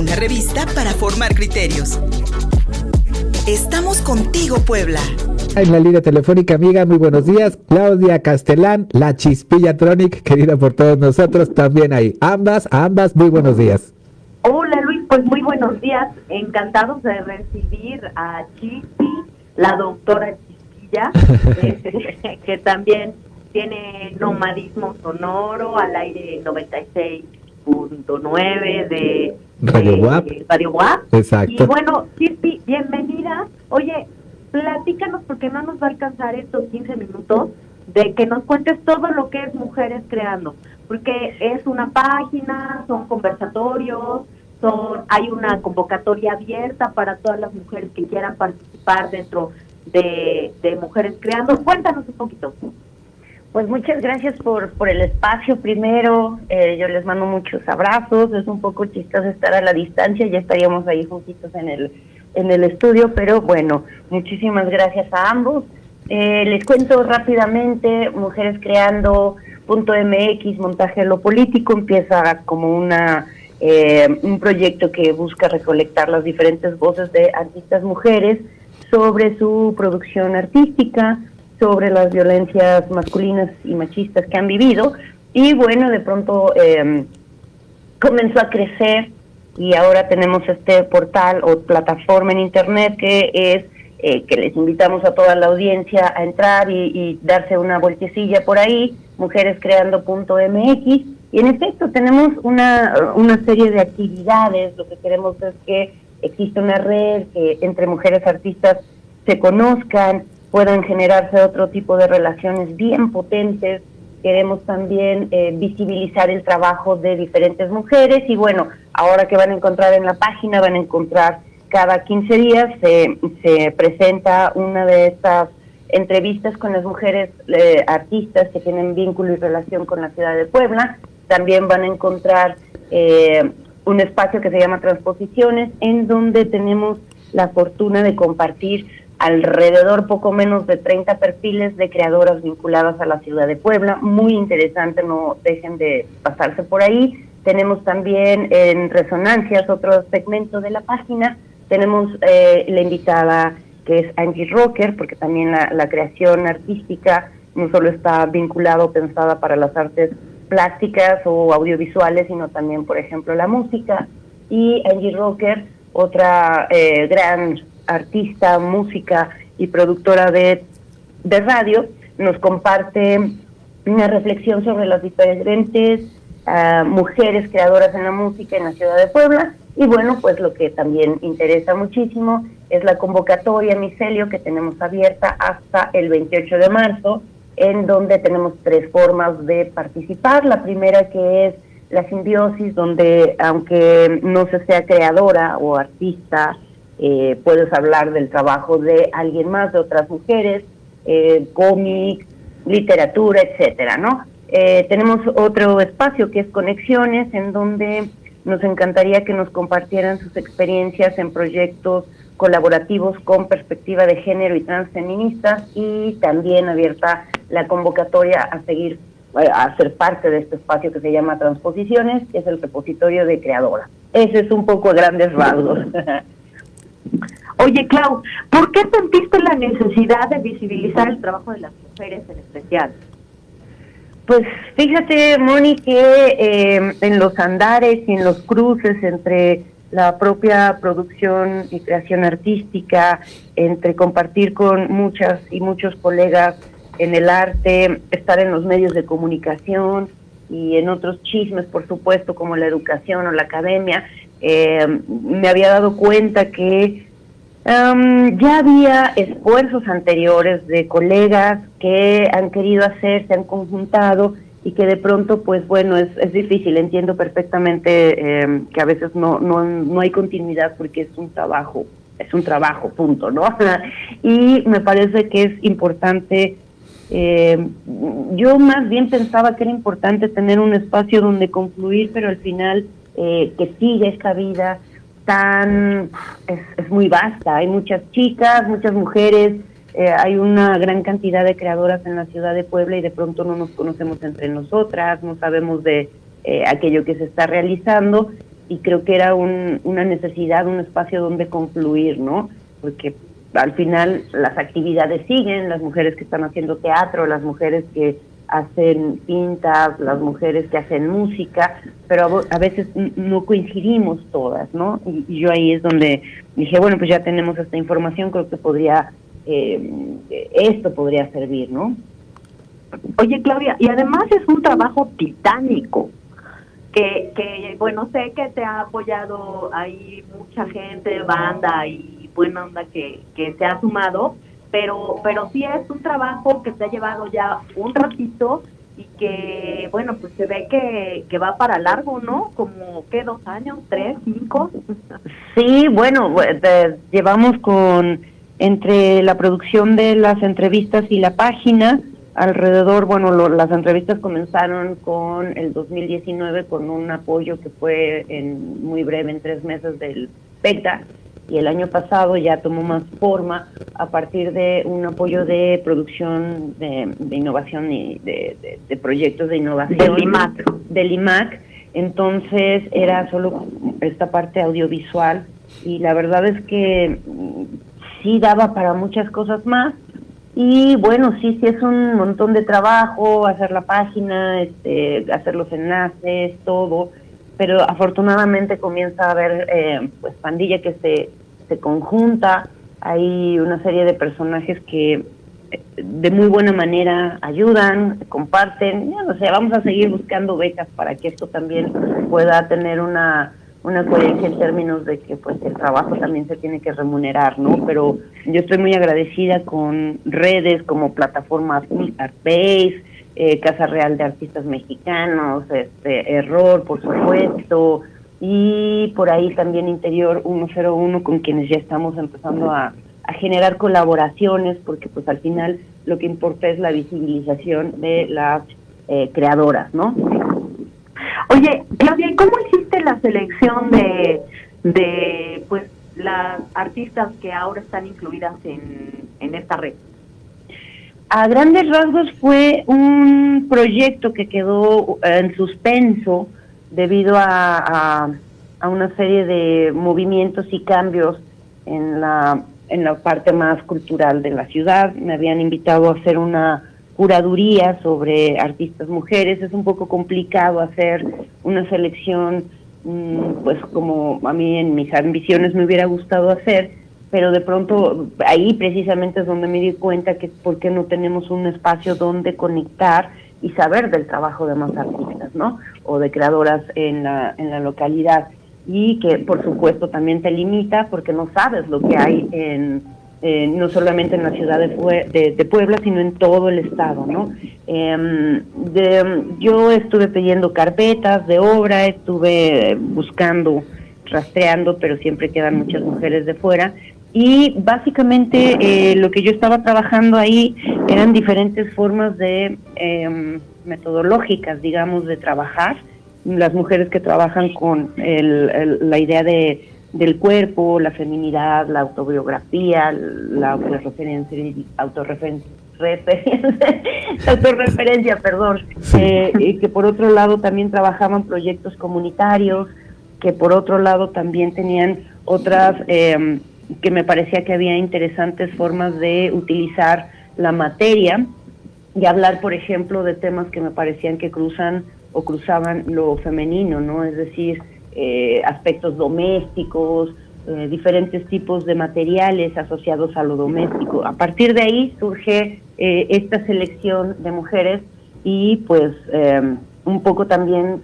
una revista para formar criterios. Estamos contigo, Puebla. En la línea telefónica, amiga, muy buenos días. Claudia Castellán, la Chispilla Tronic, querida por todos nosotros, también ahí. Ambas, ambas, muy buenos días. Hola Luis, pues muy buenos días. Encantados de recibir a Chispi, la doctora Chispilla, que también tiene nomadismo sonoro al aire 96.9 de Radio WAP. Radio WAP. Exacto. Y bueno, Chispi, bienvenida. Oye, platícanos porque no nos va a alcanzar estos 15 minutos de que nos cuentes todo lo que es Mujeres Creando, porque es una página, son conversatorios, son hay una convocatoria abierta para todas las mujeres que quieran participar dentro de, de Mujeres Creando. Cuéntanos un poquito. Pues muchas gracias por, por el espacio primero. Eh, yo les mando muchos abrazos. Es un poco chistoso estar a la distancia. Ya estaríamos ahí juntitos en el, en el estudio, pero bueno, muchísimas gracias a ambos. Eh, les cuento rápidamente, Mujeres Creando punto MX, Montaje lo Político, empieza como una eh, un proyecto que busca recolectar las diferentes voces de artistas mujeres sobre su producción artística, sobre las violencias masculinas y machistas que han vivido. Y bueno, de pronto eh, comenzó a crecer y ahora tenemos este portal o plataforma en internet que es eh, que les invitamos a toda la audiencia a entrar y, y darse una vueltecilla por ahí, mujerescreando.mx. Y en efecto, tenemos una, una serie de actividades. Lo que queremos es que exista una red, que entre mujeres artistas se conozcan, puedan generarse otro tipo de relaciones bien potentes. Queremos también eh, visibilizar el trabajo de diferentes mujeres y bueno, ahora que van a encontrar en la página, van a encontrar cada 15 días se, se presenta una de estas entrevistas con las mujeres eh, artistas que tienen vínculo y relación con la ciudad de Puebla. También van a encontrar eh, un espacio que se llama Transposiciones, en donde tenemos la fortuna de compartir alrededor poco menos de 30 perfiles de creadoras vinculadas a la ciudad de Puebla. Muy interesante, no dejen de pasarse por ahí. Tenemos también en Resonancias otro segmento de la página. Tenemos eh, la invitada que es Angie Rocker, porque también la, creación artística no solo está vinculada o pensada para las artes plásticas o audiovisuales, sino también, por ejemplo, la música. Y Angie Rocker, otra eh, gran artista, música y productora de, de radio, nos comparte una reflexión sobre las diferentes uh, mujeres creadoras en la música en la ciudad de Puebla. Y bueno, pues lo que también interesa muchísimo es la convocatoria Micelio que tenemos abierta hasta el 28 de marzo, en donde tenemos tres formas de participar. La primera que es la simbiosis, donde aunque no se sea creadora o artista, eh, puedes hablar del trabajo de alguien más, de otras mujeres, eh, cómic, literatura, etcétera, ¿no? Eh, tenemos otro espacio que es Conexiones, en donde nos encantaría que nos compartieran sus experiencias en proyectos colaborativos con perspectiva de género y transfeministas y también abierta la convocatoria a seguir a ser parte de este espacio que se llama Transposiciones, que es el repositorio de creadora. Ese es un poco grandes rasgos. Oye, Clau, ¿por qué sentiste la necesidad de visibilizar el trabajo de las mujeres en especial? Pues fíjate, Moni, que eh, en los andares y en los cruces entre la propia producción y creación artística, entre compartir con muchas y muchos colegas en el arte, estar en los medios de comunicación y en otros chismes, por supuesto, como la educación o la academia, eh, me había dado cuenta que um, ya había esfuerzos anteriores de colegas que han querido hacer, se han conjuntado y que de pronto, pues bueno, es, es difícil. Entiendo perfectamente eh, que a veces no, no, no hay continuidad porque es un trabajo, es un trabajo, punto, ¿no? y me parece que es importante. Eh, yo más bien pensaba que era importante tener un espacio donde confluir, pero al final eh, que sigue esta vida tan es, muy vasta. Hay muchas chicas, muchas mujeres, eh, hay una gran cantidad de creadoras en la ciudad de Puebla y de pronto no nos conocemos entre nosotras, no sabemos de eh, aquello que se está realizando. y creo que era un, una necesidad, un espacio donde concluir, ¿no? Porque al final las actividades siguen, las mujeres que están haciendo teatro, las mujeres que hacen pintas, las mujeres que hacen música, pero a veces no coincidimos todas, ¿no? Y, yo ahí es donde dije, bueno, pues ya tenemos esta información, creo que podría, eh, esto podría servir, ¿no? Oye, Claudia, y además es un trabajo titánico, que, que bueno, sé que te ha apoyado ahí mucha gente, banda y buena onda que, que se ha sumado, pero, pero sí es un trabajo que se ha llevado ya un ratito y que, bueno, pues se ve que, que va para largo, ¿no? Como, ¿qué? ¿Dos años? ¿Tres? ¿Cinco? Sí, bueno, llevamos con, entre la producción de las entrevistas y la página, alrededor, bueno, las entrevistas comenzaron con el 2019 con un apoyo que fue en muy breve, en tres meses del PETA, y el año pasado ya tomó más forma a partir de un apoyo de producción de, innovación y de, proyectos de innovación del IMAC. del IMAC. Entonces era solo esta parte audiovisual y la verdad es que mm, sí daba para muchas cosas más. Y bueno, sí, sí es un montón de trabajo, hacer la página, este, hacer los enlaces, todo pero afortunadamente comienza a haber eh, pues pandilla que se se conjunta, hay una serie de personajes que eh, de muy buena manera ayudan, comparten, ya no sé, vamos a seguir buscando becas para que esto también pueda tener una una coherencia en términos de que pues el trabajo también se tiene que remunerar, ¿no? Pero yo estoy muy agradecida con redes como plataformas Artbase, eh, Casa Real de Artistas Mexicanos, este Error, por supuesto, y por ahí también Interior 101 con quienes ya estamos empezando a, generar colaboraciones porque pues al final lo que importa es la visibilización de las eh, creadoras, ¿no? Oye, Claudia, ¿cómo hiciste la selección de, de pues las artistas que ahora están incluidas en, en esta red? A grandes rasgos fue un proyecto que quedó en suspenso debido a, a, una serie de movimientos y cambios en la, en la parte más cultural de la ciudad. Me habían invitado a hacer una curaduría sobre artistas mujeres. Es un poco complicado hacer una selección, mm, pues como a mí en mis ambiciones me hubiera gustado hacer, pero de pronto ahí precisamente es donde me di cuenta que por qué no tenemos un espacio donde conectar y saber del trabajo de más artistas, ¿no? O de creadoras en la, en la localidad. Y que, por supuesto, también te limita porque no sabes lo que hay en, no solamente en la ciudad de, de, Puebla, sino en todo el estado, ¿no? Em, yo estuve pidiendo carpetas de obra, estuve buscando, rastreando, pero siempre quedan muchas mujeres de fuera. Y básicamente eh, lo que yo estaba trabajando ahí eran diferentes formas de em, metodológicas, digamos, de trabajar. Las mujeres que trabajan con la idea de, del cuerpo, la feminidad, la autobiografía, la autorreferencia, autorreferencia, autorreferencia perdón, eh, y que por otro lado también trabajaban proyectos comunitarios, que por otro lado también tenían otras eh, que me parecía que había interesantes formas de utilizar la materia y hablar, por ejemplo, de temas que me parecían que cruzan o cruzaban lo femenino, ¿no? Es decir, eh, aspectos domésticos, eh, diferentes tipos de materiales asociados a lo doméstico. A partir de ahí surge eh, esta selección de mujeres y pues un poco también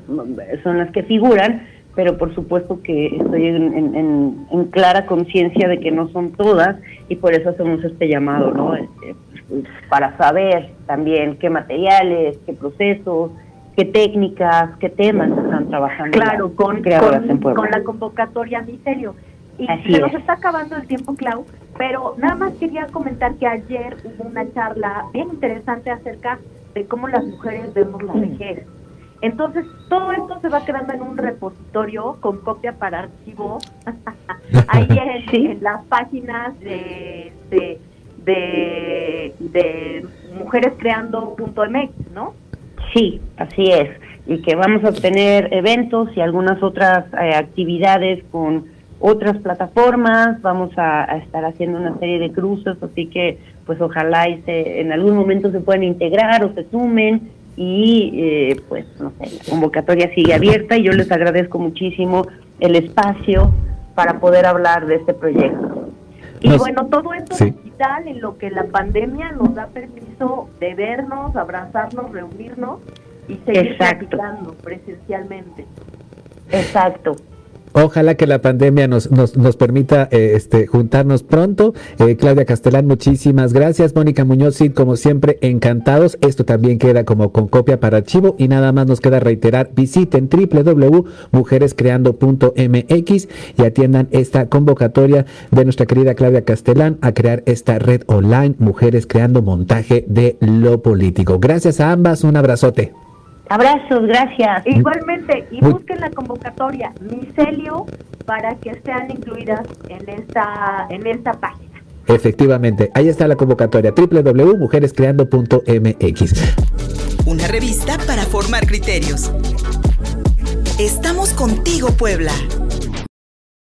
son las que figuran, pero por supuesto que estoy en, clara conciencia de que no son todas y por eso hacemos este llamado, ¿no? Este, para saber también qué materiales, qué procesos, qué técnicas, qué temas están trabajando. Claro, con, con, la convocatoria Misterio. Y se nos está acabando el tiempo, Clau, pero nada más quería comentar que ayer hubo una charla bien interesante acerca de cómo las mujeres vemos la vejez. Entonces, todo esto se va quedando en un repositorio con copia para archivo, ahí en, las páginas de, de, de, de mujerescreando.mx, ¿no? Sí, así es. y que vamos a obtener eventos y algunas otras eh, actividades con otras plataformas, vamos a, estar haciendo una serie de cruces, así que pues ojalá y se, en algún momento se puedan integrar o se sumen y eh, pues no sé, la convocatoria sigue abierta y yo les agradezco muchísimo el espacio para poder hablar de este proyecto. Y bueno, todo esto digital en lo que la pandemia nos da permiso de vernos, abrazarnos, reunirnos y seguir practicando presencialmente. Exacto. Ojalá que la pandemia nos, nos, nos permita eh, este, juntarnos pronto. Eh, Claudia Castellán, muchísimas gracias. Mónica Muñoz, como siempre, encantados. Esto también queda como con copia para archivo y nada más nos queda reiterar, visiten www.mujerescreando.mx y atiendan esta convocatoria de nuestra querida Claudia Castellán a crear esta red online Mujeres Creando Montaje de lo Político. Gracias a ambas, un abrazote. Abrazos, gracias. Igualmente, y busquen la convocatoria Micelio para que sean incluidas en esta, en esta página. Efectivamente, ahí está la convocatoria www.mujerescreando.mx. Una revista para formar criterios. Estamos contigo, Puebla.